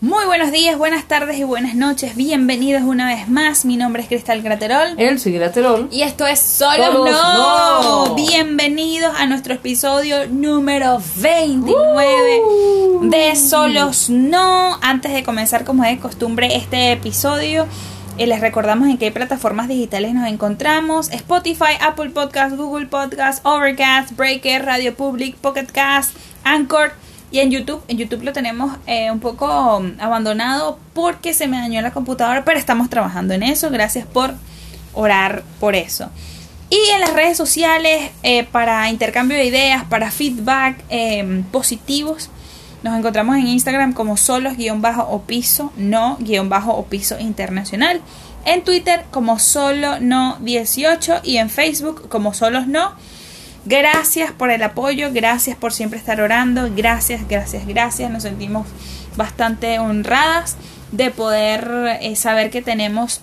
Muy buenos días, buenas tardes y buenas noches. Bienvenidos una vez más. Mi nombre es Cristal Graterol. Él sí, Graterol. Y esto es Solos Solos no. No. Bienvenidos a nuestro episodio número 29 Uh. de Solos No. Antes de comenzar, como es de costumbre, este episodio. eh, les recordamos en qué plataformas digitales nos encontramos: Spotify, Apple Podcast, Google Podcast, Overcast, Breaker, Radio Public, Pocket Cast, Anchor. Y en YouTube, en YouTube lo tenemos eh, un poco um, abandonado porque se me dañó la computadora, pero estamos trabajando en eso. Gracias por orar por eso. Y en las redes sociales, eh, para intercambio de ideas, para feedback eh, positivos, nos encontramos en Instagram como solos-o piso, no-o piso internacional. En Twitter como solo no 18 y en Facebook como solos no. Gracias por el apoyo, gracias por siempre estar orando, gracias, gracias, gracias. Nos sentimos bastante honradas de poder eh, saber que tenemos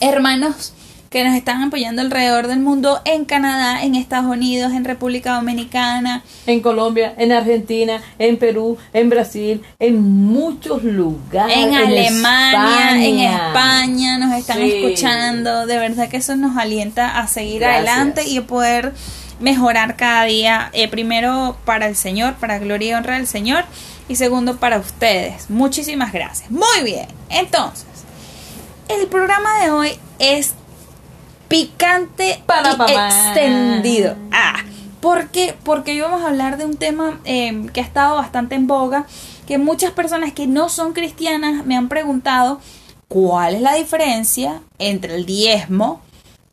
hermanos que nos están apoyando alrededor del mundo, en Canadá, en Estados Unidos, en República Dominicana, En Colombia, en Argentina, en Perú, en Brasil, en muchos lugares. en Alemania, en España, nos están Sí. escuchando. De verdad que eso nos alienta a seguir Gracias. adelante y a poder mejorar cada día. eh, primero para el Señor, para gloria y honra del Señor. Y segundo para ustedes. Muchísimas gracias. Muy bien. Entonces, el programa de hoy es picante Para y extendido. Ah, ¿por qué? Porque hoy vamos a hablar de un tema eh, que ha estado bastante en boga, que muchas personas que no son cristianas me han preguntado cuál es la diferencia entre el diezmo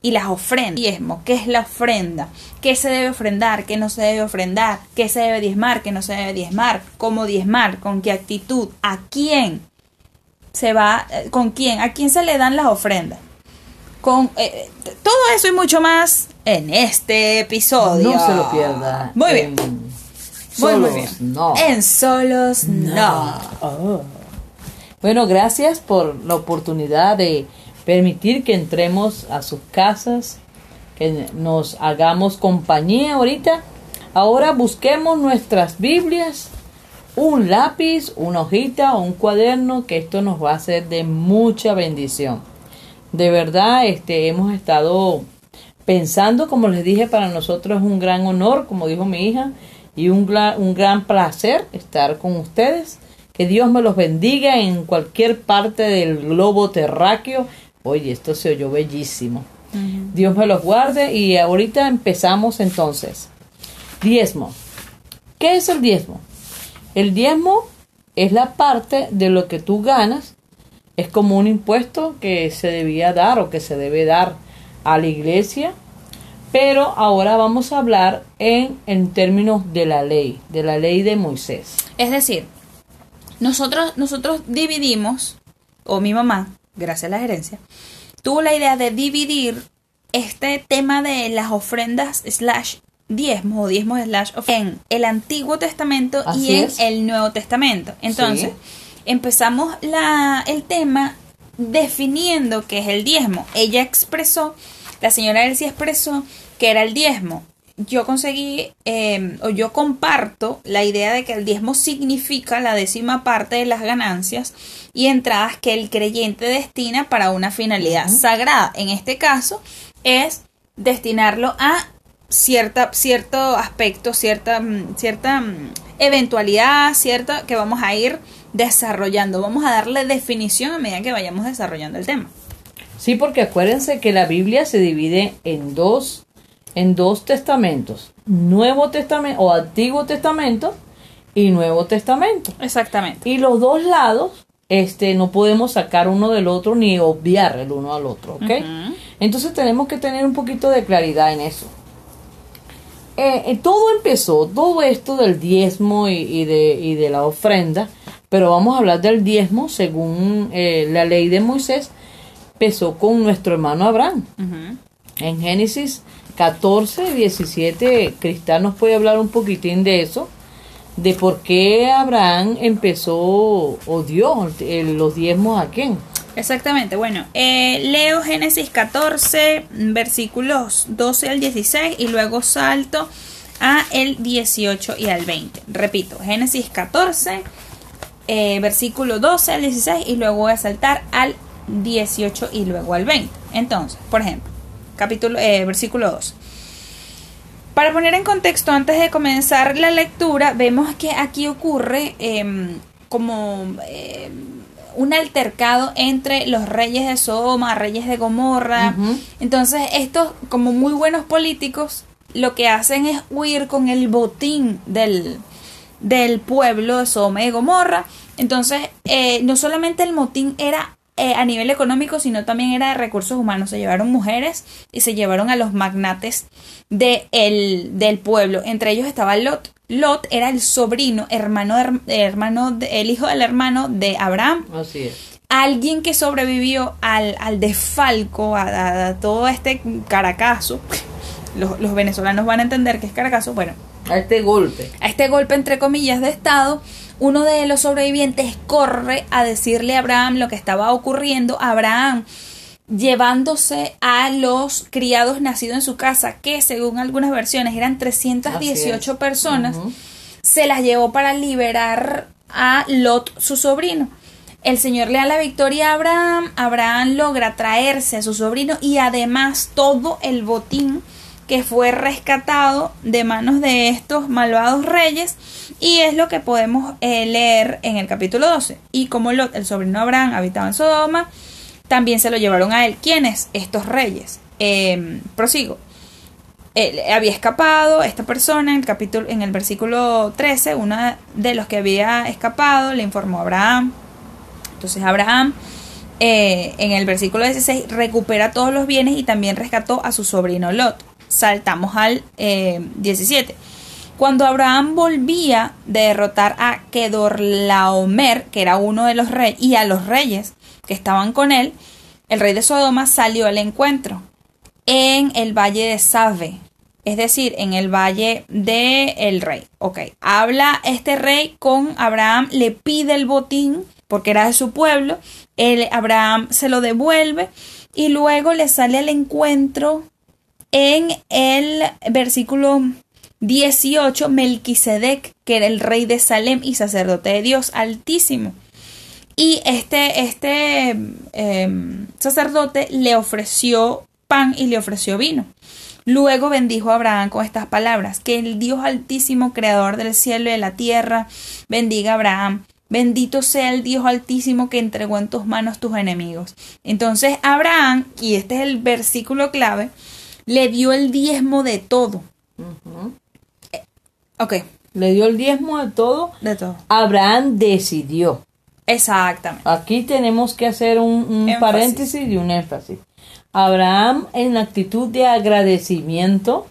y las ofrendas. Diezmo, ¿qué es la ofrenda? ¿Qué se debe ofrendar? ¿Qué no se debe ofrendar? ¿Qué se debe diezmar? ¿Qué no se debe diezmar? ¿Cómo diezmar? ¿Con qué actitud? ¿A quién se va? eh, ¿Con quién? ¿A quién se le dan las ofrendas? Con eh, eh, todo eso y mucho más en este episodio. No se lo pierda. Muy bien. En Muy, muy bien. No. En solos no. Oh. Bueno, gracias por la oportunidad de permitir que entremos a sus casas, que nos hagamos compañía ahorita. Ahora busquemos nuestras Biblias, un lápiz, una hojita o un cuaderno, que esto nos va a ser de mucha bendición. De verdad, este, hemos estado pensando, como les dije, para nosotros es un gran honor, como dijo mi hija, y un, un gran placer estar con ustedes. Que Dios me los bendiga en cualquier parte del globo terráqueo. Oye, esto se oyó bellísimo. Dios me los guarde y ahorita empezamos entonces. Diezmo. ¿Qué es el diezmo? El diezmo es la parte de lo que tú ganas. Es como un impuesto que se debía dar o que se debe dar a la iglesia. Pero ahora vamos a hablar en, en términos de la ley, de la ley de Moisés. Es decir, nosotros, nosotros dividimos, o mi mamá, gracias a la gerencia, tuvo la idea de dividir este tema de las ofrendas slash diezmo o diezmo slash en el Antiguo Testamento y en es. el Nuevo Testamento. Entonces, empezamos la, el tema definiendo qué es el diezmo. Ella expresó, la señora Elsie expresó que era el diezmo. Yo conseguí, eh, o yo comparto la idea de que el diezmo significa la décima parte de las ganancias y entradas que el creyente destina para una finalidad sagrada. En este caso, es destinarlo a cierta, cierto aspecto, cierta, mm, cierta mm, eventualidad, cierta que vamos a ir desarrollando. Vamos a darle definición a medida que vayamos desarrollando el tema. Sí, porque acuérdense que la Biblia se divide en dos, en dos testamentos. Nuevo Testamento o Antiguo Testamento y Nuevo Testamento. Exactamente. Y los dos lados, este, no podemos sacar uno del otro ni obviar el uno al otro, ¿ok? Entonces tenemos que tener un poquito de claridad en eso. Eh, eh, todo empezó, todo esto del diezmo y, y de, y de la ofrenda, pero vamos a hablar del diezmo según eh, la ley de Moisés, empezó con nuestro hermano Abraham. En Génesis 14, 17, Cristal nos puede hablar un poquitín de eso, de por qué Abraham empezó o dio los diezmos a quién. Exactamente, bueno, eh, leo Génesis 14, versículos 12 al 16 y luego salto a el 18 y al 20. Repito, Génesis 14, eh, versículo 12 al 16 y luego voy a saltar al 18 y luego al 20. Entonces, por ejemplo, capítulo, eh, versículo 2. Para poner en contexto, antes de comenzar la lectura, vemos que aquí ocurre em, como em, un altercado entre los reyes de Sodoma, reyes de Gomorra. Entonces, estos, como muy buenos políticos, lo que hacen es huir con el botín del, del pueblo de Sodoma y de Gomorra. Entonces, eh, no solamente el motín era eh, a nivel económico, sino también era de recursos humanos. Se llevaron mujeres y se llevaron a los magnates de el, del pueblo. Entre ellos estaba Lot. Lot era el sobrino, hermano, hermano el hijo del hermano de Abraham. Así es. Alguien que sobrevivió al, al desfalco, a, todo este caracazo. Los, los venezolanos van a entender que es caracazo. Bueno, a este golpe. A este golpe, entre comillas, de Estado uno de los sobrevivientes corre a decirle a Abraham lo que estaba ocurriendo. Abraham llevándose a los criados nacidos en su casa, que según algunas versiones eran 318 personas, se las llevó para liberar a Lot, su sobrino. El Señor le da la victoria a Abraham, Abraham logra traerse a su sobrino y además todo el botín que fue rescatado de manos de estos malvados reyes y es lo que podemos eh, leer en el capítulo 12. Y como Lot, el sobrino Abraham, habitaba en Sodoma, también se lo llevaron a él. ¿Quiénes? Estos reyes. Em, prosigo. había escapado esta persona en el capítulo en el versículo 13 uno de los que había escapado le informó a Abraham entonces Abraham eh, en el versículo 16 recupera todos los bienes y también rescató a su sobrino Lot saltamos al 17. Eh, Cuando Abraham volvía de derrotar a Kedorlaomer, que era uno de los reyes, y a los reyes que estaban con él, el rey de Sodoma salió al encuentro en el valle de Save, es decir, en el valle del el rey. Ok, habla este rey con Abraham, le pide el botín porque era de su pueblo, el, Abraham se lo devuelve y luego le sale al encuentro en el versículo 18, Melquisedec, que era el rey de Salem y sacerdote de Dios Altísimo. Y este, este em, sacerdote le ofreció pan y le ofreció vino. Luego bendijo a Abraham con estas palabras, que el Dios Altísimo, Creador del cielo y de la tierra, bendiga a Abraham. Bendito sea el Dios Altísimo que entregó en tus manos tus enemigos. Entonces Abraham, y este es el versículo clave, le dio el diezmo de todo. Eh, ok. Le dio el diezmo de todo. De todo. Abraham decidió. Exactamente. Aquí tenemos que hacer un, paréntesis y un énfasis. Abraham en actitud de agradecimiento,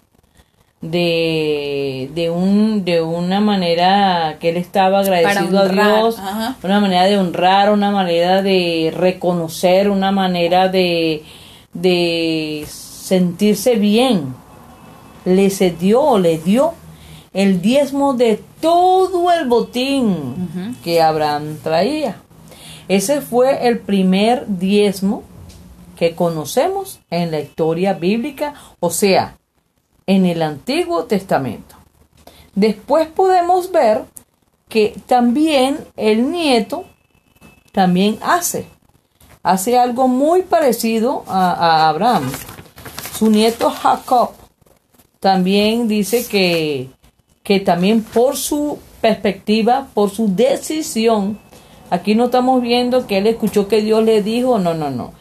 de, de, un, de una manera que él estaba agradecido a Dios, una manera de honrar, una manera de reconocer, una manera de, de sentirse bien, le cedió, le dio el diezmo de todo el botín que Abraham traía. Ese fue el primer diezmo que conocemos en la historia bíblica, o sea, en el Antiguo Testamento. Después podemos ver que también el nieto también hace, hace algo muy parecido a, a Abraham. Su nieto Jacob también dice que, que también por su perspectiva, por su decisión, aquí no estamos viendo que él escuchó que Dios le dijo, no, no, no.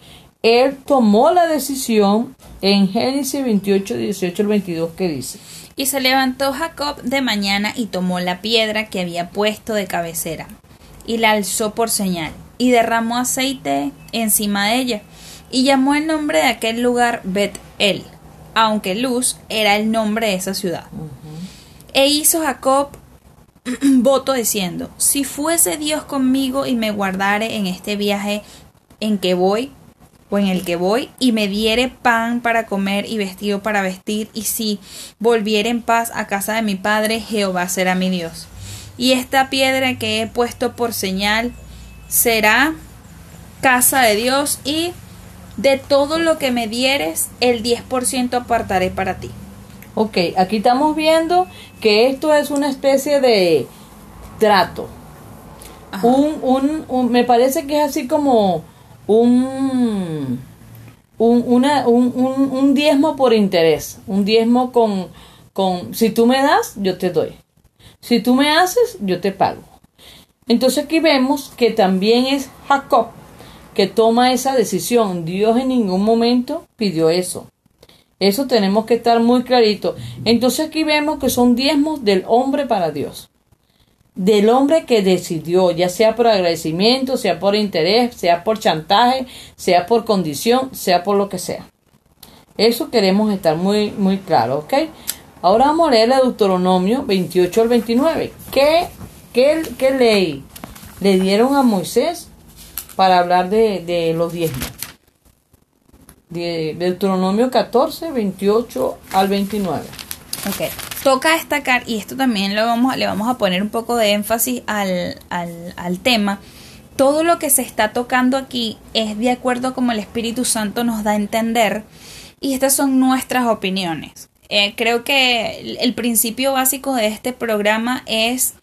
Él tomó la decisión en Génesis 28, 18 al 22 que dice. Y se levantó Jacob de mañana y tomó la piedra que había puesto de cabecera y la alzó por señal y derramó aceite encima de ella y llamó el nombre de aquel lugar Bet-El, aunque Luz era el nombre de esa ciudad. E hizo Jacob voto diciendo, si fuese Dios conmigo y me guardare en este viaje en que voy, o en el que voy, y me diere pan para comer y vestido para vestir, y si volviere en paz a casa de mi padre, Jehová será mi Dios. Y esta piedra que he puesto por señal será casa de Dios y de todo lo que me dieres, el 10% apartaré para ti. Ok, aquí estamos viendo que esto es una especie de trato. un, un, un- me parece que es así como un, un, una, un, un, un diezmo por interés, un diezmo con, con, si tú me das, yo te doy. Si tú me haces, yo te pago. Entonces aquí vemos que también es Jacob que toma esa decisión. Dios en ningún momento pidió eso. Eso tenemos que estar muy clarito. Entonces aquí vemos que son diezmos del hombre para Dios. Del hombre que decidió, ya sea por agradecimiento, sea por interés, sea por chantaje, sea por condición, sea por lo que sea. Eso queremos estar muy, muy claro, ¿ok? Ahora vamos a leer el Deuteronomio 28 al 29. ¿Qué, qué, qué ley le dieron a Moisés para hablar de, de los diezmos? De Deuteronomio 14, 28 al 29. Ok. Toca destacar, y esto también lo vamos, le vamos a poner un poco de énfasis al, al, al tema. Todo lo que se está tocando aquí es de acuerdo a como el Espíritu Santo nos da a entender, y estas son nuestras opiniones. Eh, creo que el, el principio básico de este programa es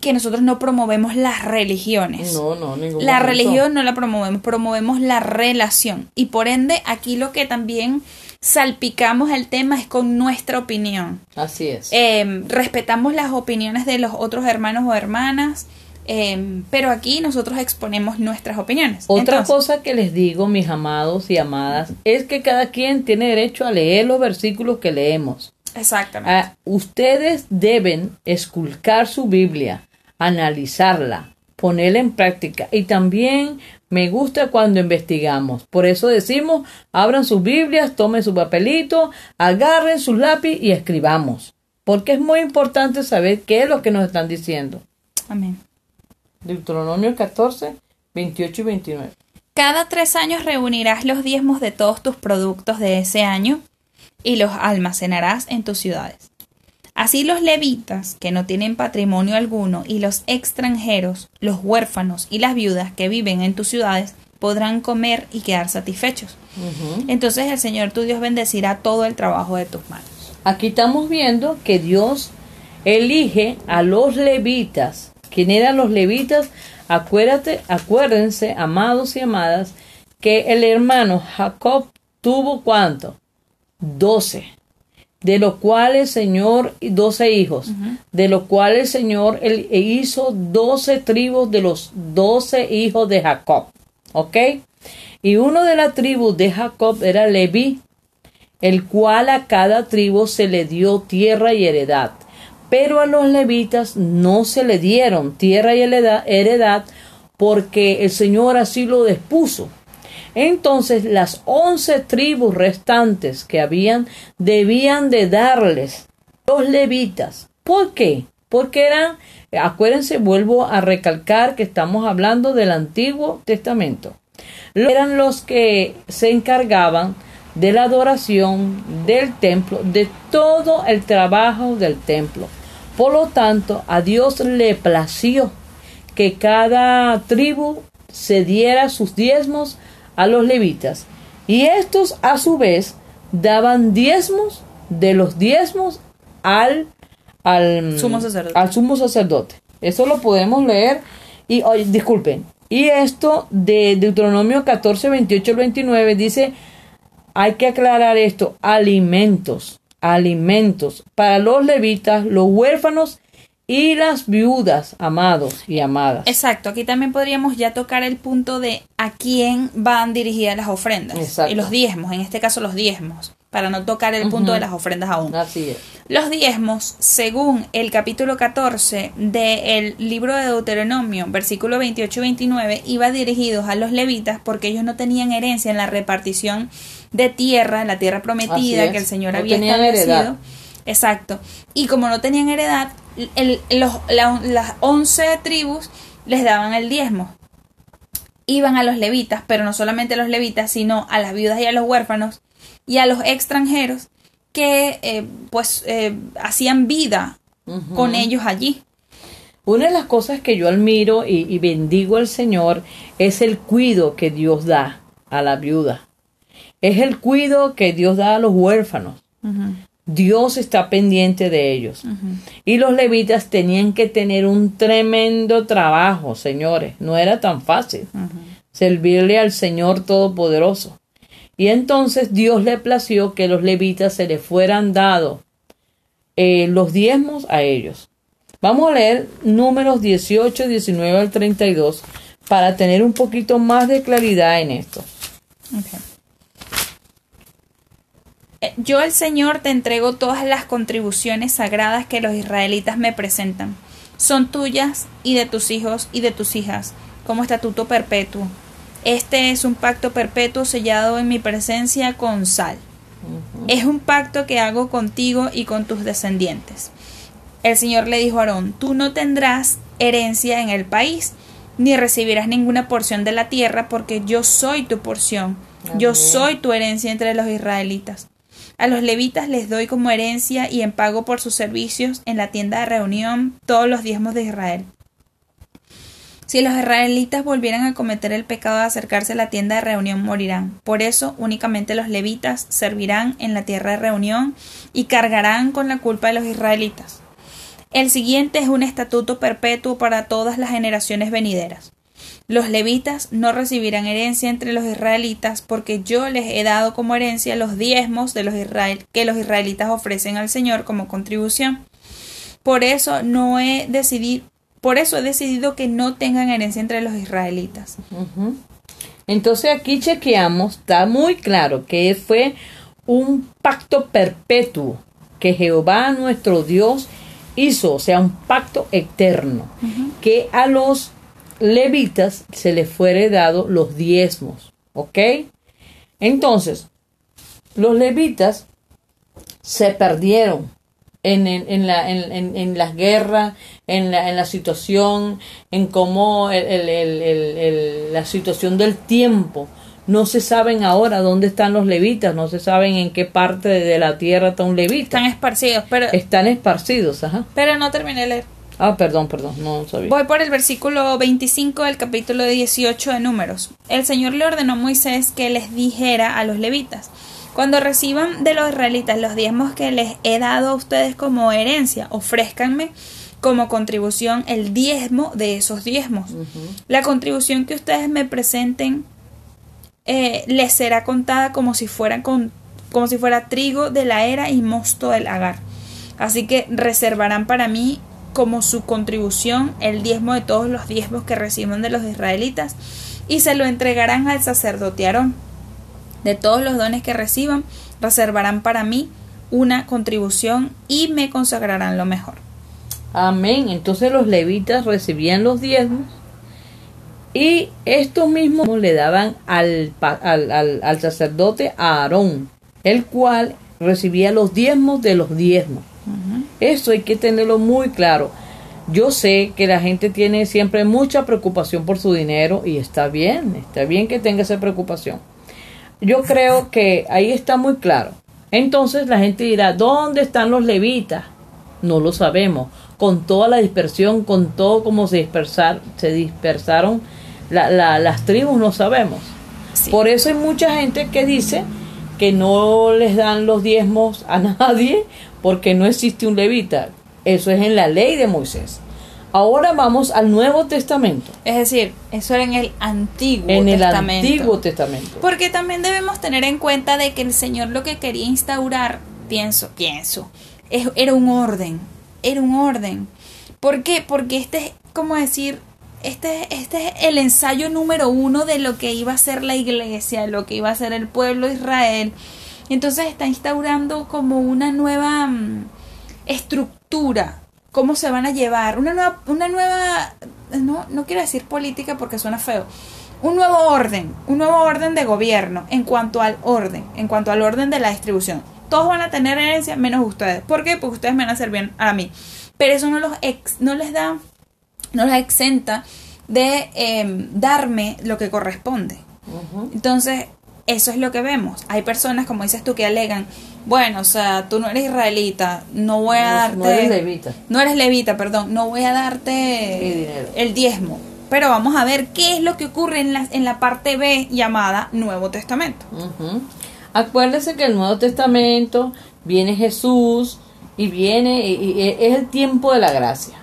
que nosotros no promovemos las religiones. No, no, ningún La religión no la promovemos, promovemos la relación. Y por ende, aquí lo que también salpicamos el tema es con nuestra opinión. Así es. Eh, respetamos las opiniones de los otros hermanos o hermanas, eh, pero aquí nosotros exponemos nuestras opiniones. Otra Entonces, cosa que les digo, mis amados y amadas, es que cada quien tiene derecho a leer los versículos que leemos. Exactamente. Ah, ustedes deben esculcar su Biblia, analizarla, ponerla en práctica y también me gusta cuando investigamos. Por eso decimos, abran sus Biblias, tomen su papelito, agarren sus lápiz y escribamos. Porque es muy importante saber qué es lo que nos están diciendo. Amén. Deuteronomio 14, 28 y 29. Cada tres años reunirás los diezmos de todos tus productos de ese año y los almacenarás en tus ciudades. Así los levitas, que no tienen patrimonio alguno, y los extranjeros, los huérfanos y las viudas que viven en tus ciudades, podrán comer y quedar satisfechos. Entonces el Señor tu Dios bendecirá todo el trabajo de tus manos. Aquí estamos viendo que Dios elige a los levitas. ¿Quién eran los levitas? Acuérdate, acuérdense, amados y amadas, que el hermano Jacob tuvo cuánto? Doce. De los cuales el Señor, doce hijos, de los cuales Señor él hizo doce tribus de los doce hijos de Jacob. ¿Ok? Y uno de las tribus de Jacob era Leví, el cual a cada tribu se le dio tierra y heredad. Pero a los levitas no se le dieron tierra y heredad, heredad porque el Señor así lo dispuso. Entonces las once tribus restantes que habían debían de darles los levitas. ¿Por qué? Porque eran, acuérdense, vuelvo a recalcar que estamos hablando del Antiguo Testamento. Eran los que se encargaban de la adoración del templo, de todo el trabajo del templo. Por lo tanto, a Dios le plació que cada tribu se diera sus diezmos a los levitas. Y estos, a su vez, daban diezmos de los diezmos al, al, Sumo sacerdote. al sumo sacerdote. Eso lo podemos leer. Y, oye, disculpen. Y esto de Deuteronomio 14, 28 al 29 dice, hay que aclarar esto, alimentos, alimentos para los levitas, los huérfanos y las viudas, amados y amadas. Exacto, aquí también podríamos ya tocar el punto de a quién van dirigidas las ofrendas Exacto. y los diezmos, en este caso los diezmos, para no tocar el punto de las ofrendas aún. Así es. Los diezmos, según el capítulo 14 del libro de Deuteronomio, versículo 28 y 29, iba dirigidos a los levitas porque ellos no tenían herencia en la repartición de tierra, en la tierra prometida es. que el Señor No había establecido. heredad. Exacto. Y como no tenían heredad, el- los, la- las 11 tribus les daban el diezmo. Iban a los levitas, pero no solamente a los levitas, sino a las viudas y a los huérfanos y a los extranjeros que eh, pues eh, hacían vida con ellos allí. Una de las cosas que yo admiro y, y bendigo al Señor es el cuido que Dios da a la viuda. Es el cuido que Dios da a los huérfanos. Dios está pendiente de ellos. Y los levitas tenían que tener un tremendo trabajo, señores. No era tan fácil servirle al Señor Todopoderoso. Y entonces Dios le plació que los levitas se le fueran dados eh, los diezmos a ellos. Vamos a leer números 18, 19 al 32 para tener un poquito más de claridad en esto. Yo el Señor te entrego todas las contribuciones sagradas que los israelitas me presentan. Son tuyas y de tus hijos y de tus hijas, como estatuto perpetuo. Este es un pacto perpetuo sellado en mi presencia con sal. Es un pacto que hago contigo y con tus descendientes. El Señor le dijo a Aarón, tú no tendrás herencia en el país, ni recibirás ninguna porción de la tierra, porque yo soy tu porción, yo soy tu herencia entre los israelitas. A los levitas les doy como herencia y en pago por sus servicios en la tienda de reunión todos los diezmos de Israel. Si los israelitas volvieran a cometer el pecado de acercarse a la tienda de reunión, morirán. Por eso únicamente los levitas servirán en la tierra de reunión y cargarán con la culpa de los israelitas. El siguiente es un estatuto perpetuo para todas las generaciones venideras. Los levitas no recibirán herencia entre los israelitas porque yo les he dado como herencia los diezmos de los Israel que los israelitas ofrecen al Señor como contribución. Por eso no he decidido por eso he decidido que no tengan herencia entre los israelitas. Entonces aquí chequeamos, está muy claro que fue un pacto perpetuo que Jehová nuestro Dios hizo, o sea, un pacto eterno, que a los levitas se les fuere dado los diezmos. ¿Ok? Entonces, los levitas se perdieron en, en, la, en, en, las guerras, en la, en la situación, en cómo el, la situación del tiempo. No se saben ahora dónde están los levitas, no se saben en qué parte de la tierra está un levita. Están esparcidos, pero... Están esparcidos, ajá. Pero no terminé de leer. Ah, perdón, perdón, no sabía. Voy por el versículo 25 del capítulo 18 de Números. El Señor le ordenó a Moisés que les dijera a los levitas, cuando reciban de los israelitas los diezmos que les he dado a ustedes como herencia, ofrézcanme como contribución el diezmo de esos diezmos. La contribución que ustedes me presenten eh, les será contada como si, fuera con, como si fuera trigo de la era y mosto del agar. Así que reservarán para mí como su contribución el diezmo de todos los diezmos que reciban de los israelitas y se lo entregarán al sacerdote Aarón. De todos los dones que reciban, reservarán para mí una contribución y me consagrarán lo mejor. Amén. Entonces los levitas recibían los diezmos y estos mismos le daban al, al, al sacerdote Aarón, el cual recibía los diezmos de los diezmos. Eso hay que tenerlo muy claro. Yo sé que la gente tiene siempre mucha preocupación por su dinero y está bien, está bien que tenga esa preocupación. Yo creo que ahí está muy claro. Entonces la gente dirá, ¿dónde están los levitas? No lo sabemos. Con toda la dispersión, con todo como se, dispersar, se dispersaron las tribus, no sabemos. Por eso hay mucha gente que dice que no les dan los diezmos a nadie porque no existe un levita. Eso es en la ley de Moisés. Ahora vamos al Nuevo Testamento. Es decir, eso era en el Antiguo en Testamento. En el Antiguo Testamento. Porque también debemos tener en cuenta de que el Señor lo que quería instaurar, pienso, pienso, era un orden. Era un orden. ¿Por qué? Porque este es, como decir, este, este es el ensayo número uno de lo que iba a ser la iglesia, lo que iba a ser el pueblo de Israel entonces está instaurando como una nueva mm, estructura, cómo se van a llevar, una nueva, una nueva, no, no quiero decir política porque suena feo, un nuevo orden, un nuevo orden de gobierno en cuanto al orden, en cuanto al orden de la distribución. Todos van a tener herencia menos ustedes. ¿Por qué? Porque ustedes me van a hacer bien a mí. Pero eso no los no les da, no les exenta de em, darme lo que corresponde. Entonces, eso es lo que vemos. Hay personas, como dices tú, que alegan, bueno, o sea, tú no eres israelita, no voy a darte... No eres levita. No eres levita, perdón, no voy a darte el diezmo. Pero vamos a ver qué es lo que ocurre en la, en la parte B llamada Nuevo Testamento. Acuérdense que el Nuevo Testamento viene Jesús y viene, y- y es el tiempo de la gracia.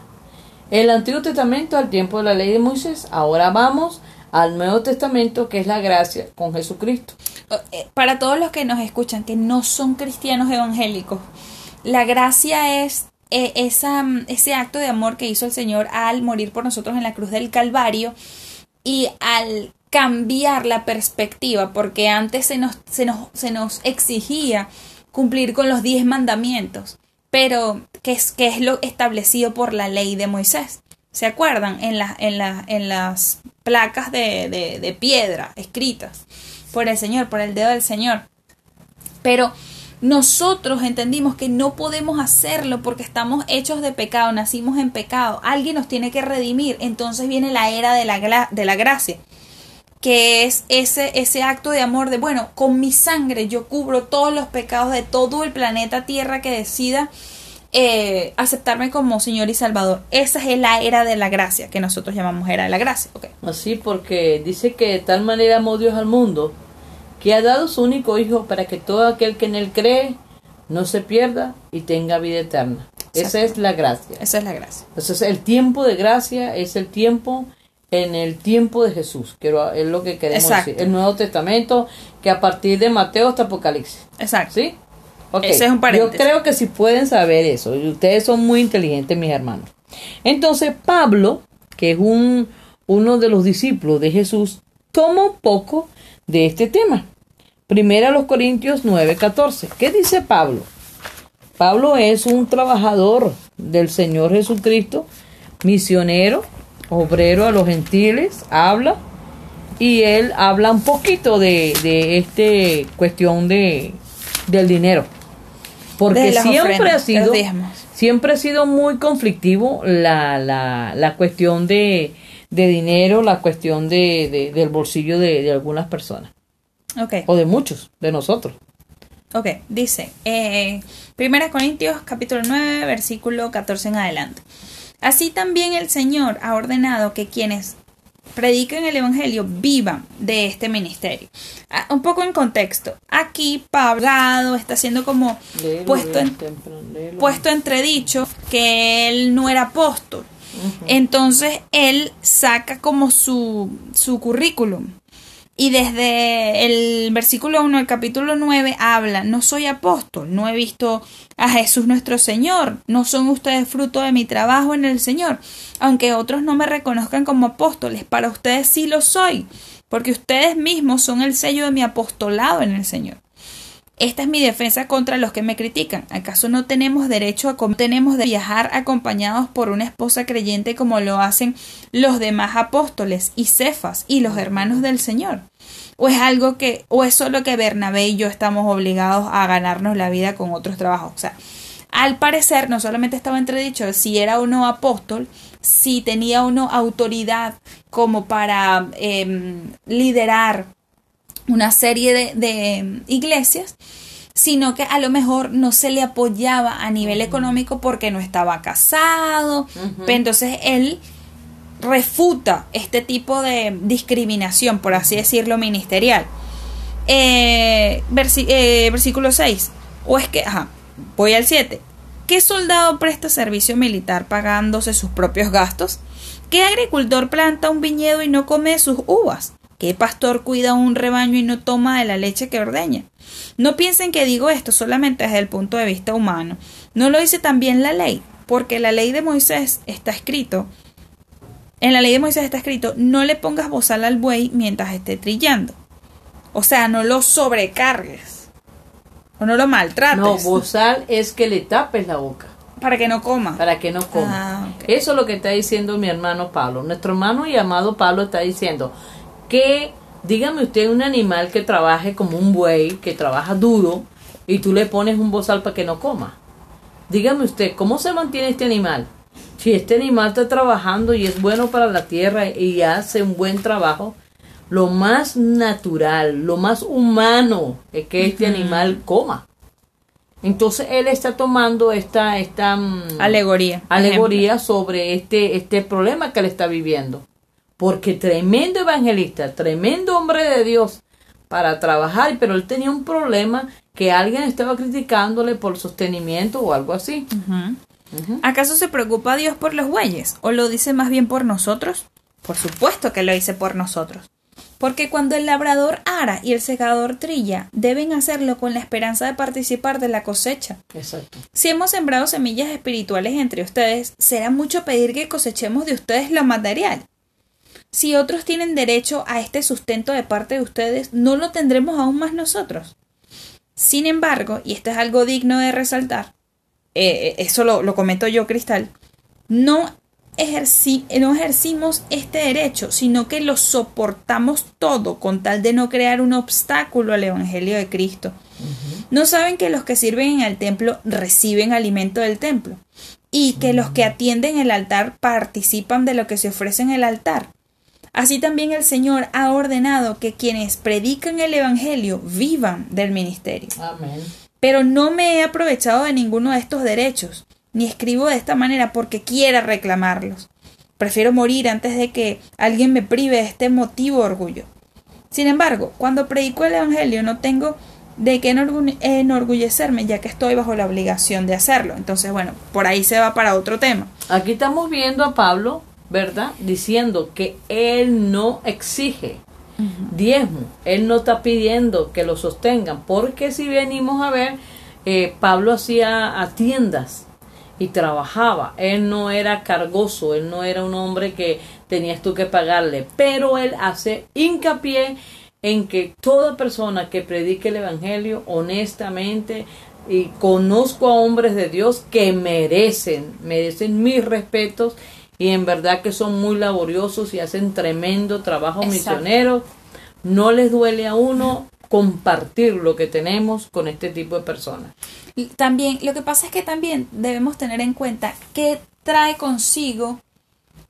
El Antiguo Testamento al tiempo de la ley de Moisés, ahora vamos al Nuevo Testamento que es la gracia con Jesucristo. Eh, Para todos los que nos escuchan que no son cristianos evangélicos, la gracia es eh, mm, ese acto de amor que hizo el Señor al morir por nosotros en la cruz del Calvario y al cambiar la perspectiva, porque antes se nos, se nos, se nos exigía cumplir con los diez mandamientos, pero que es, que es lo establecido por la ley de Moisés. ¿Se acuerdan? En, la- en, la- en las placas de, de- de piedra escritas por el Señor, por el dedo del Señor. Pero nosotros entendimos que no podemos hacerlo porque estamos hechos de pecado, nacimos en pecado. Alguien nos tiene que redimir. Entonces viene la era de la, de la gracia, que es ese, ese acto de amor de, bueno, con mi sangre yo cubro todos los pecados de todo el planeta Tierra que decida eh, aceptarme como Señor y Salvador. Esa es la era de la gracia, que nosotros llamamos era de la gracia. ok. Así porque dice que de tal manera amó Dios al mundo que ha dado su único hijo para que todo aquel que en él cree no se pierda y tenga vida eterna. Esa es la gracia. Esa es la gracia. Entonces el tiempo de gracia es el tiempo en el tiempo de Jesús, que es lo que queremos Exacto. decir. El Nuevo Testamento que a partir de Mateo hasta Apocalipsis. Exacto. ¿Sí? Ok. Ese es un Yo creo que si pueden saber eso, y ustedes son muy inteligentes, mis hermanos. Entonces, Pablo, que es un, uno de los discípulos de Jesús, toma un poco de este tema. Primera a los Corintios 9:14. ¿Qué dice Pablo? Pablo es un trabajador del Señor Jesucristo, misionero, obrero a los gentiles, habla y él habla un poquito de, de este cuestión de del dinero. Porque siempre ofrendas, ha sido siempre ha sido muy conflictivo la, la, la cuestión de, de dinero, la cuestión de, de- del bolsillo de, de algunas personas Ok. o de muchos de nosotros. Ok, dice, eh, 1 Corintios capítulo 9, versículo 14 en adelante. Así también el Señor ha ordenado que quienes prediquen el Evangelio vivan de este ministerio. Ah, un poco en contexto. Aquí Pablo está siendo como puesto en, puesto entredicho que él no era apóstol. Entonces él saca como su, su currículum. Y desde el versículo 1 al capítulo 9 habla, no soy apóstol, no he visto a Jesús nuestro Señor, no son ustedes fruto de mi trabajo en el Señor, aunque otros no me reconozcan como apóstoles, para ustedes sí lo soy, porque ustedes mismos son el sello de mi apostolado en el Señor. Esta es mi defensa contra los que me critican. ¿Acaso no tenemos derecho a tenemos de viajar acompañados por una esposa creyente como lo hacen los demás apóstoles y cefas y los hermanos del Señor? ¿O es algo que o es solo que Bernabé y yo estamos obligados a ganarnos la vida con otros trabajos? O sea, al parecer no solamente estaba entredicho si era o no apóstol, si tenía o no autoridad como para em, liderar una serie de, de iglesias, sino que a lo mejor no se le apoyaba a nivel económico porque no estaba casado. Entonces él refuta este tipo de discriminación, por así decirlo, ministerial. Eh, eh, versículo 6. O es que, ajá, voy al 7. ¿Qué soldado presta servicio militar pagándose sus propios gastos? ¿Qué agricultor planta un viñedo y no come sus uvas? ¿Qué pastor cuida un rebaño y no toma de la leche que ordeña? No piensen que digo esto solamente desde el punto de vista humano. No lo dice también la ley, porque la ley de Moisés está escrito. En la ley de Moisés está escrito, no le pongas bozal al buey mientras esté trillando. O sea, no lo sobrecargues. O no lo maltrates. No, bozal es que le tapes la boca para que no coma. para que no coma. Ah. Eso es lo que está diciendo mi hermano Pablo. Nuestro hermano y amado Pablo está diciendo que, dígame usted, un animal que trabaje como un buey, que trabaja duro, y tú le pones un bozal para que no coma. Dígame usted, ¿cómo se mantiene este animal? Si este animal está trabajando y es bueno para la tierra y hace un buen trabajo, lo más natural, lo más humano es que este animal coma. Entonces él está tomando esta, esta mm, Alegoría. alegoría sobre este, este problema que él está viviendo. Porque tremendo evangelista, tremendo hombre de Dios para trabajar, pero él tenía un problema que alguien estaba criticándole por sostenimiento o algo así. ¿Acaso se preocupa Dios por los bueyes? ¿O lo dice más bien por nosotros? Por supuesto que lo dice por nosotros. Porque cuando el labrador ara y el segador trilla, deben hacerlo con la esperanza de participar de la cosecha. Exacto. Si hemos sembrado semillas espirituales entre ustedes, será mucho pedir que cosechemos de ustedes lo material. Si otros tienen derecho a este sustento de parte de ustedes, ¿no lo tendremos aún más nosotros? Sin embargo, y esto es algo digno de resaltar, eh, eso lo, lo comento yo, Cristal, no no ejercimos este derecho, sino que lo soportamos todo con tal de no crear un obstáculo al Evangelio de Cristo. No saben que los que sirven en el templo reciben alimento del templo y que los que atienden el altar participan de lo que se ofrece en el altar. Así también el Señor ha ordenado que quienes predican el Evangelio vivan del ministerio. Amén. Pero no me he aprovechado de ninguno de estos derechos ni escribo de esta manera porque quiera reclamarlos. Prefiero morir antes de que alguien me prive de este motivo orgullo. Sin embargo, cuando predico el Evangelio no tengo de qué enorgullecerme ya que estoy bajo la obligación de hacerlo. Entonces, bueno, por ahí se va para otro tema. Aquí estamos viendo a Pablo, ¿verdad? Diciendo que él no exige diezmo, él no está pidiendo que lo sostengan, porque si venimos a ver, eh, Pablo hacía a tiendas y trabajaba. Él no era cargoso, él no era un hombre que tenías tú que pagarle, pero él hace hincapié en que toda persona que predique el Evangelio honestamente y conozco a hombres de Dios que merecen, merecen mis respetos y en verdad que son muy laboriosos y hacen tremendo trabajo misionero. No les duele a uno compartir lo que tenemos con este tipo de personas. También, lo que pasa es que también debemos tener en cuenta qué trae consigo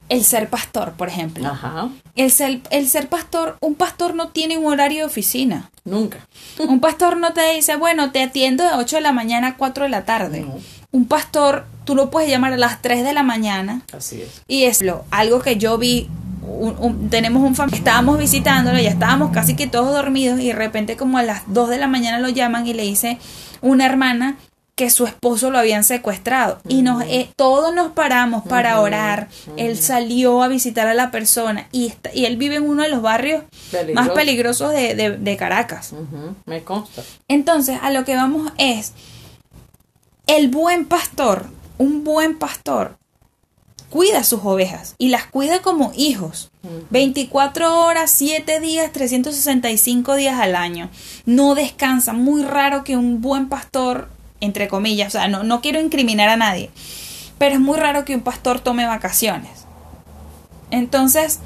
el ser pastor, por ejemplo. Ajá. El ser, el ser pastor, un pastor no tiene un horario de oficina. Nunca. Un pastor no te dice, bueno, te atiendo de 8 de la mañana a 4 de la tarde. Un pastor, tú lo puedes llamar a las 3 de la mañana. Así es. Y es lo, algo que yo vi tenemos un familiar, estábamos visitándolo, ya estábamos casi que todos dormidos y de repente como a las 2 de la mañana lo llaman y le dice una hermana que su esposo lo habían secuestrado y nos eh, todos nos paramos para orar. Él salió a visitar a la persona y, y él vive en uno de los barrios más peligrosos de, de, Caracas. Me consta. Entonces, a lo que vamos es, el buen pastor, un buen pastor, cuida sus ovejas y las cuida como hijos. 24 horas, 7 días, 365 días al año. No descansa. Muy raro que un buen pastor, entre comillas, o sea, no, no quiero incriminar a nadie, pero es muy raro que un pastor tome vacaciones. Entonces,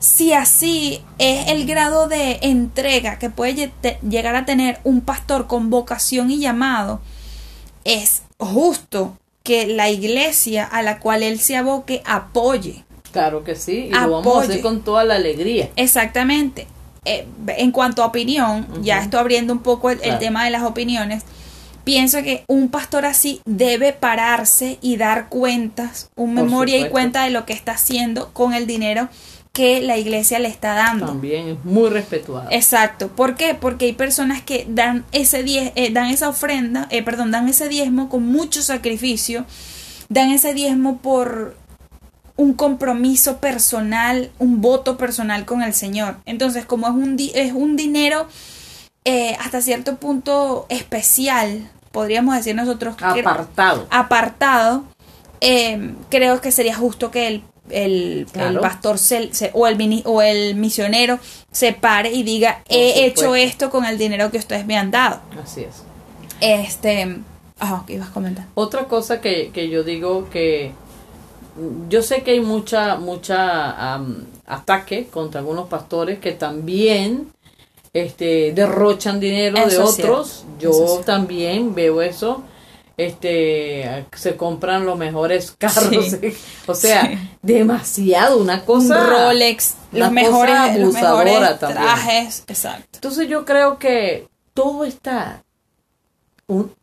si así es el grado de entrega que puede llegar a tener un pastor con vocación y llamado, es justo que la iglesia a la cual él se aboque apoye. Claro que sí, y lo vamos a hacer con toda la alegría. Exactamente. Eh, en cuanto a opinión, ya estoy abriendo un poco el, tema de las opiniones, pienso que un pastor así debe pararse y dar cuentas, un memoria y cuenta de lo que está haciendo con el dinero que la iglesia le está dando. También es muy respetuado. Exacto. ¿Por qué? Porque hay personas que dan ese die eh, dan esa ofrenda, eh, perdón, dan ese diezmo con mucho sacrificio, dan ese diezmo por un compromiso personal, un voto personal con el Señor. Entonces, como es un, es un dinero eh, hasta cierto punto especial, podríamos decir nosotros. Apartado. apartado, creo que sería justo que el el, pastor o, el, o el misionero se pare y diga, he hecho esto con el dinero que ustedes me han dado. Así es. Este, ah, ibas a comentar? Otra cosa que, yo digo que yo sé que hay mucha, mucha ataque contra algunos pastores que también este, derrochan dinero de otros. Yo también veo eso este se compran los mejores carros o sea demasiado una cosa un Rolex los mejores, los mejores trajes exacto. Entonces yo creo que todo está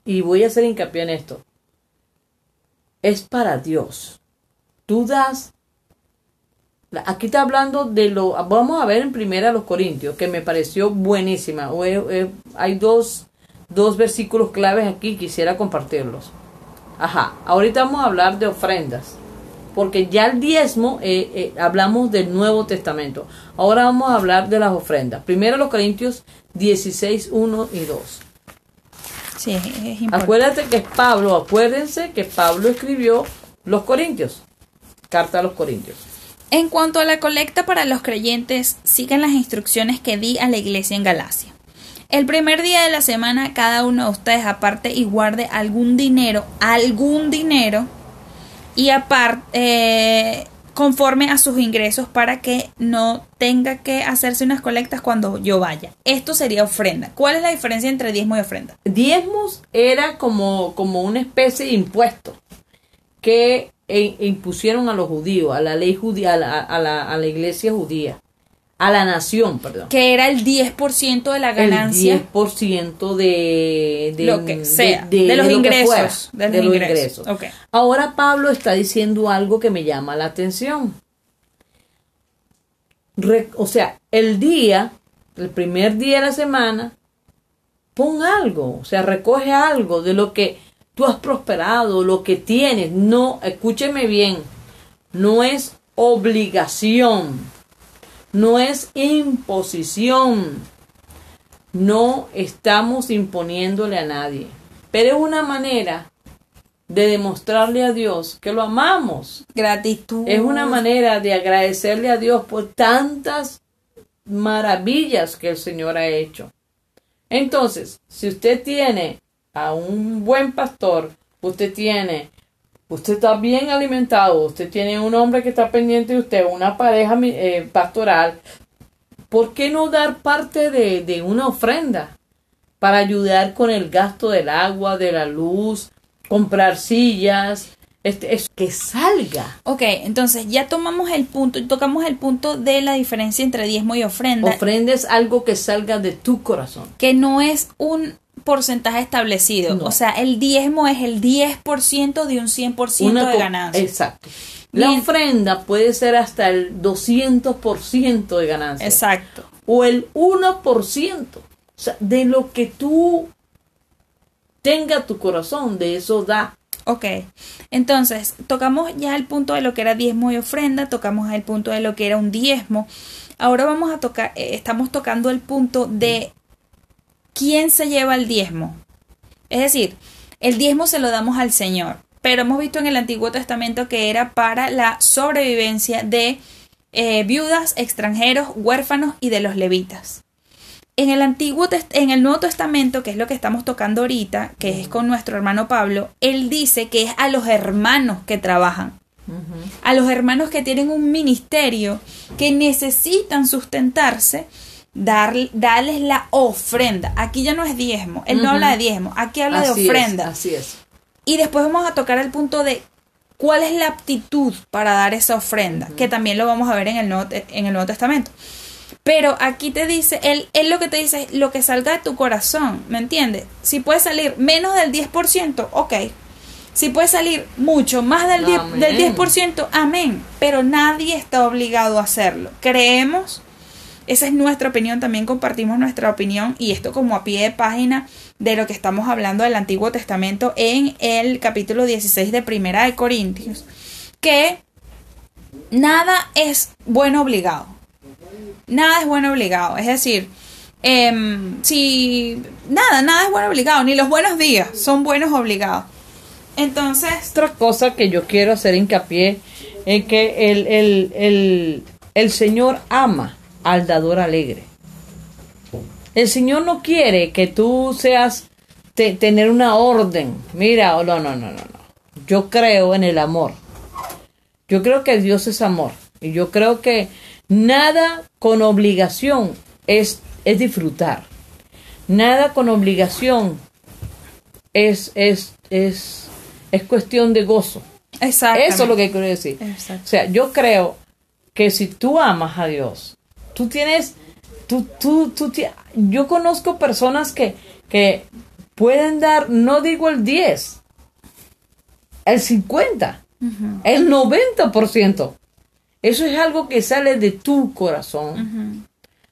y voy a hacer hincapié en esto es para Dios. Tú das aquí está hablando de lo vamos a ver en primera los Corintios que me pareció buenísima. Hay dos dos versículos claves aquí, quisiera compartirlos. Ajá, ahorita vamos a hablar de ofrendas, porque ya el diezmo eh, eh, hablamos del Nuevo Testamento. Ahora vamos a hablar de las ofrendas. Primero los Corintios 16, 1 y 2. Sí, es importante. Acuérdate que es Pablo, acuérdense que Pablo escribió los Corintios, carta a los Corintios. En cuanto a la colecta para los creyentes, sigan las instrucciones que di a la iglesia en Galacia. El primer día de la semana, cada uno de ustedes aparte y guarde algún dinero, algún dinero, y aparte, eh, conforme a sus ingresos para que no tenga que hacerse unas colectas cuando yo vaya. Esto sería ofrenda. ¿Cuál es la diferencia entre diezmo y ofrenda? Diezmos era como, como una especie de impuesto que e- impusieron a los judíos, a la ley judía, a la, a la, a la iglesia judía, a la nación, perdón. Que era el 10% de la ganancia. El 10% de, de Lo que sea, de los lo ingresos, fuera, los de los ingresos. ingresos. Ok. Ahora Pablo está diciendo algo que me llama la atención. Re- o sea, el día, el primer día de la semana, pon algo, o sea, recoge algo de lo que tú has prosperado, lo que tienes. No, escúcheme bien, no es obligación, no es imposición, no estamos imponiéndole a nadie, pero es una manera de demostrarle a Dios que lo amamos. Gratitud. Es una manera de agradecerle a Dios por tantas maravillas que el Señor ha hecho. Entonces, si usted tiene a un buen pastor, usted tiene, usted está bien alimentado, usted tiene un hombre que está pendiente de usted, una pareja eh, pastoral, ¿por qué no dar parte de, de una ofrenda para ayudar con el gasto del agua, de la luz, comprar sillas, este, es que salga? Ok, entonces ya tomamos el punto, tocamos el punto de la diferencia entre diezmo y ofrenda, Ofrendes algo que salga de tu corazón. que no es un porcentaje establecido. No. O sea, el diezmo es el 10% de un 100% Una de ganancia. Exacto. La Bien. ofrenda puede ser hasta el 200% de ganancia. Exacto. O el 1%. O sea, de lo que tú tenga tu corazón, de eso da. Ok, entonces tocamos ya el punto de lo que era diezmo y ofrenda, tocamos el punto de lo que era un diezmo. Ahora vamos a tocar, eh, estamos tocando el punto de quién se lleva el diezmo. Es decir, el diezmo se lo damos al Señor, pero hemos visto en el Antiguo Testamento que era para la sobrevivencia de eh, viudas, extranjeros, huérfanos y de los levitas. En el Antiguo en el Nuevo Testamento, que es lo que estamos tocando ahorita, que es con nuestro hermano Pablo, él dice que es a los hermanos que trabajan, a los hermanos que tienen un ministerio, que necesitan sustentarse, dar, darles la ofrenda. Aquí ya no es diezmo, él no habla de diezmo, aquí habla Así de ofrenda. Es, así es. Y después vamos a tocar el punto de cuál es la aptitud para dar esa ofrenda, que también lo vamos a ver en el Nuevo, en el Nuevo Testamento. Pero aquí te dice, él, él lo que te dice es lo que salga de tu corazón, ¿me entiendes? Si puede salir menos del 10%, ok. Si puede salir mucho más del 10%, Amén. del 10%, amén. Pero nadie está obligado a hacerlo. Creemos, esa es nuestra opinión, también compartimos nuestra opinión y esto como a pie de página de lo que estamos hablando del Antiguo Testamento en el capítulo 16 de Primera de Corintios, que nada es bueno obligado. Nada es bueno obligado. Es decir, em, si nada, nada es bueno obligado, ni los buenos días son buenos obligados. Entonces, Otra cosa que yo quiero hacer hincapié es que el, el, el, el Señor ama al dador alegre. El Señor no quiere que tú seas te- tener una orden. Mira, oh, no, no, no, no, no. Yo creo en el amor. Yo creo que Dios es amor. Y yo creo que nada con obligación es, es disfrutar. Nada con obligación es, es, es, es cuestión de gozo. exacto. Eso es lo que quiero decir. O sea, yo creo que si tú amas a Dios, tú tienes, tú, tú, tú, yo conozco personas que, que pueden dar, no digo el 10, el 50, el 90%. Eso es algo que sale de tu corazón.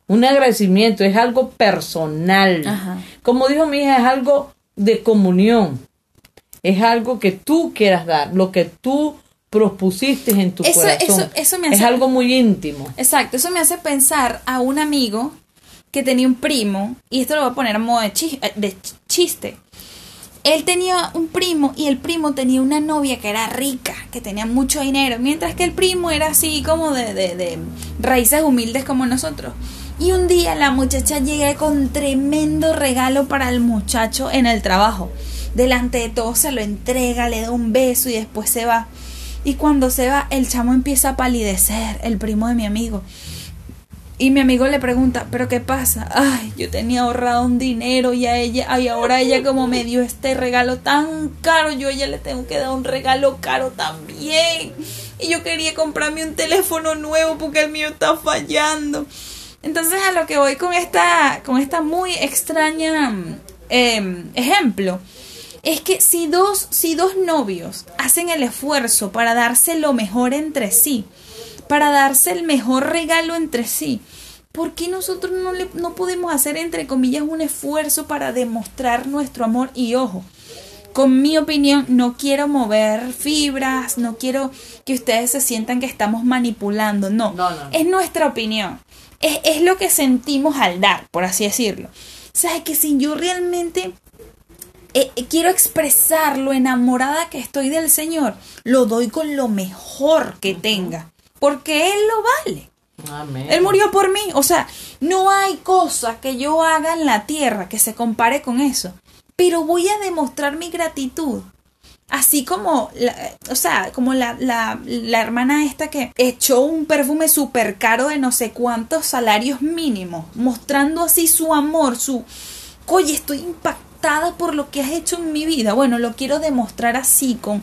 un agradecimiento, es algo personal. Como dijo mi hija, es algo de comunión. Es algo que tú quieras dar, lo que tú propusiste en tu Eso- corazón. eso- eso me es hace- algo muy íntimo. Exacto, eso me hace pensar a un amigo que tenía un primo, y esto lo voy a poner a modo de, eh, de ch- chiste. Él tenía un primo y el primo tenía una novia que era rica, que tenía mucho dinero, mientras que el primo era así como de, de- de raíces humildes como nosotros. Y un día la muchacha llega con tremendo regalo para el muchacho en el trabajo. Delante de todos se lo entrega, le da un beso y después se va. Y cuando se va, el chamo empieza a palidecer, el primo de mi amigo. Y mi amigo le pregunta, ¿pero qué pasa? Ay, yo tenía ahorrado un dinero y a ella, ay, ahora ella como me dio este regalo tan caro, yo a ella le tengo que dar un regalo caro también. Y yo quería comprarme un teléfono nuevo porque el mío está fallando. Entonces a lo que voy con esta, con esta muy extraña eh, ejemplo, es que si dos, si dos novios hacen el esfuerzo para darse lo mejor entre sí, para darse el mejor regalo entre sí, ¿por qué nosotros no, le, no podemos hacer, entre comillas, un esfuerzo para demostrar nuestro amor? Y ojo, con mi opinión, no quiero mover fibras, no quiero que ustedes se sientan que estamos manipulando, no, No, no. es nuestra opinión, es, es lo que sentimos al dar, por así decirlo. O sea, que si yo realmente eh, eh, quiero expresar lo enamorada que estoy del Señor, lo doy con lo mejor que tenga, porque Él lo vale. Amén. Él murió por mí. O sea, no hay cosa que yo haga en la tierra que se compare con eso. Pero voy a demostrar mi gratitud. Así como, la- o sea, como la, la, la hermana esta que echó un perfume súper caro de no sé cuántos salarios mínimos, mostrando así su amor, su, oye, estoy por lo que has hecho en mi vida. Bueno, lo quiero demostrar así, con,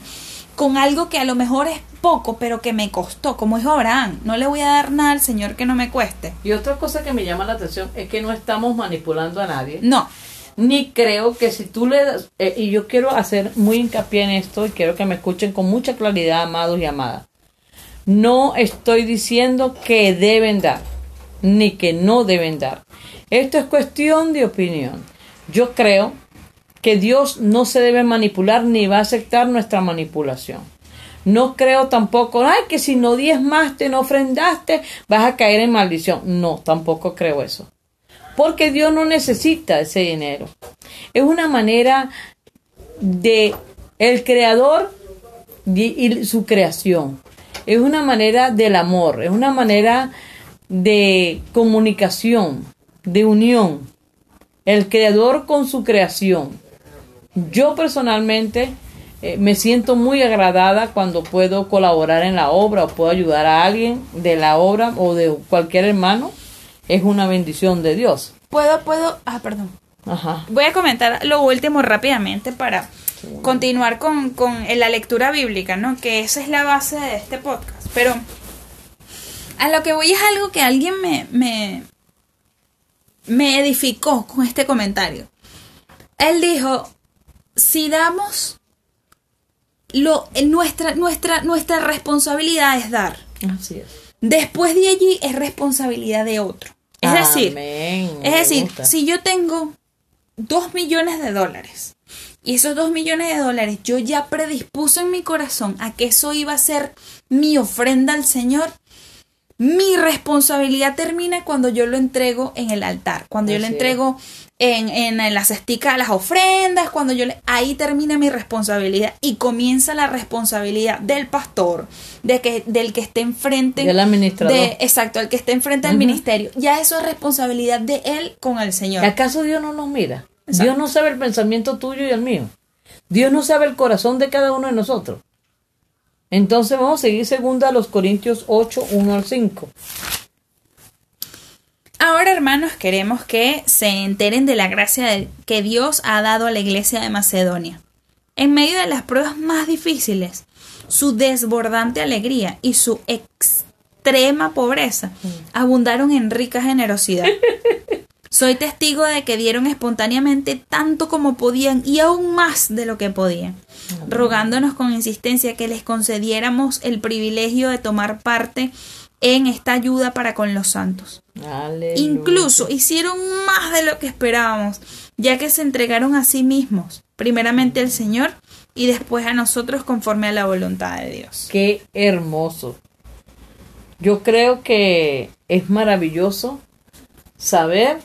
con algo que a lo mejor es poco, pero que me costó, como dijo Abraham. No le voy a dar nada al Señor que no me cueste. Y otra cosa que me llama la atención es que no estamos manipulando a nadie. No, Ni creo que si tú le das, eh, y yo quiero hacer muy hincapié en esto y quiero que me escuchen con mucha claridad, amados y amadas. No estoy diciendo que deben dar, ni que no deben dar. Esto es cuestión de opinión. Yo creo que Dios no se debe manipular ni va a aceptar nuestra manipulación. No creo tampoco, ay, que si no diezmaste, no ofrendaste, vas a caer en maldición. No, tampoco creo eso porque Dios no necesita ese dinero. Es una manera de el creador y, y su creación. Es una manera del amor, es una manera de comunicación, de unión. El creador con su creación. Yo personalmente eh, me siento muy agradada cuando puedo colaborar en la obra o puedo ayudar a alguien de la obra o de cualquier hermano. Es una bendición de Dios. puedo, puedo. Ah, perdón. Ajá. Voy a comentar lo último rápidamente para continuar con, con la lectura bíblica, ¿no? Que esa es la base de este podcast. Pero a lo que voy es algo que alguien me, me, me edificó con este comentario. Él dijo, si damos lo, nuestra, nuestra, nuestra responsabilidad es dar. Así es. Después de allí es responsabilidad de otro. Es decir, Amén, es me decir, gusta. si yo tengo dos millones de dólares y esos dos millones de dólares yo ya predispuse en mi corazón a que eso iba a ser mi ofrenda al Señor, mi responsabilidad termina cuando yo lo entrego en el altar, cuando yo lo es. En, en la cestica de las ofrendas, cuando yo le, ahí termina mi responsabilidad y comienza la responsabilidad del pastor, de que, del que esté enfrente Del administrador. de- exacto, el que esté enfrente del ministerio. Ya eso es responsabilidad de él con el Señor. ¿Acaso Dios no nos mira? Exacto. Dios no sabe el pensamiento tuyo y el mío. Dios no sabe el corazón de cada uno de nosotros. Entonces vamos a seguir segunda a los Corintios 8, 1 al 5. Ahora, hermanos, queremos que se enteren de la gracia que Dios ha dado a la iglesia de Macedonia. En medio de las pruebas más difíciles, su desbordante alegría y su extrema pobreza abundaron en rica generosidad. Soy testigo de que dieron espontáneamente tanto como podían y aún más de lo que podían, rogándonos con insistencia que les concediéramos el privilegio de tomar parte en esta ayuda para con los santos. Aleluya. Incluso hicieron más de lo que esperábamos, ya que se entregaron a sí mismos, primeramente al Señor y después a nosotros conforme a la voluntad de Dios. Qué hermoso. Yo creo que es maravilloso saber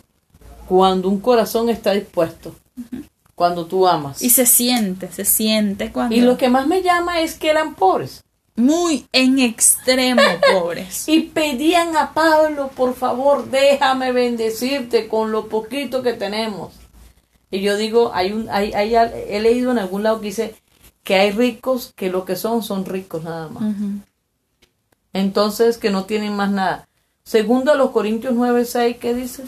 cuando un corazón está dispuesto, cuando tú amas. Y se siente, se siente cuando... Y lo que más me llama es que eran pobres. Muy en extremo pobres. Y pedían a Pablo, por favor, déjame bendecirte con lo poquito que tenemos. Y yo digo, hay un, hay, hay, he leído en algún lado que dice que hay ricos que lo que son son ricos nada más. Entonces que no tienen más nada. Segundo a los Corintios 9, 6, ¿qué dice?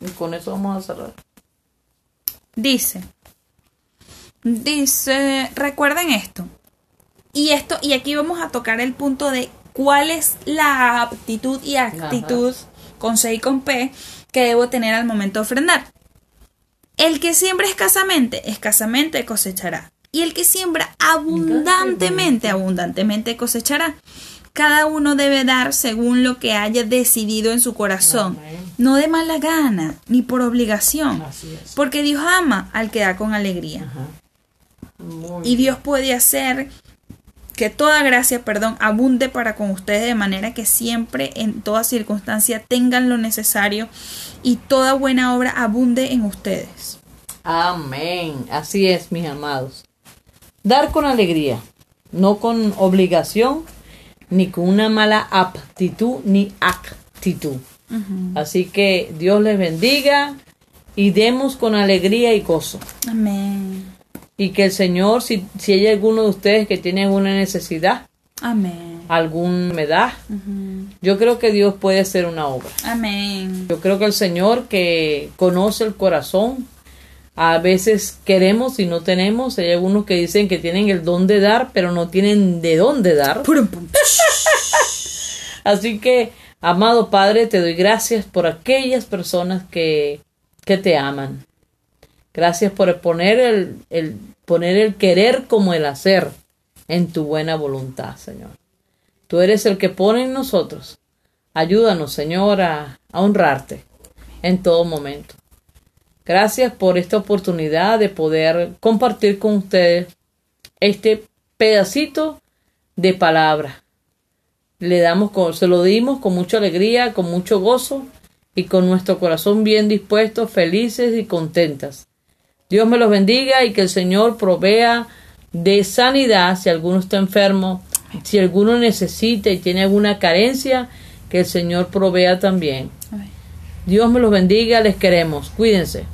Y con eso vamos a cerrar. Dice, dice, recuerden esto. Y esto, y aquí vamos a tocar el punto de cuál es la aptitud y actitud con C y con P que debo tener al momento de ofrendar. El que siembra escasamente, escasamente cosechará. Y el que siembra abundantemente, abundantemente cosechará. Cada uno debe dar según lo que haya decidido en su corazón, no de mala gana, ni por obligación, porque Dios ama al que da con alegría. Y Dios puede hacer que toda gracia, perdón, abunde para con ustedes de manera que siempre, en toda circunstancia, tengan lo necesario y toda buena obra abunde en ustedes. Amén. Así es, mis amados. Dar con alegría, no con obligación, ni con una mala aptitud ni actitud. Así que Dios les bendiga y demos con alegría y gozo. Amén. Y que el Señor, si, si hay alguno de ustedes que tiene alguna necesidad, Amén. alguna humedad, Ujú. yo creo que Dios puede hacer una obra. Amén. Yo creo que el Señor que conoce el corazón, a veces queremos y no tenemos. Hay algunos que dicen que tienen el don de dar, pero no tienen de dónde dar. Así que, amado Padre, te doy gracias por aquellas personas que, que te aman. Gracias por poner el, el, poner el querer como el hacer en tu buena voluntad, Señor. Tú eres el que pone en nosotros. Ayúdanos, Señor, a, a honrarte en todo momento. Gracias por esta oportunidad de poder compartir con ustedes este pedacito de palabra. Le damos con, se lo dimos con mucha alegría, con mucho gozo y con nuestro corazón bien dispuesto, felices y contentas. Dios me los bendiga y que el Señor provea de sanidad si alguno está enfermo, si alguno necesita y tiene alguna carencia, que el Señor provea también. Dios me los bendiga, les queremos. Cuídense.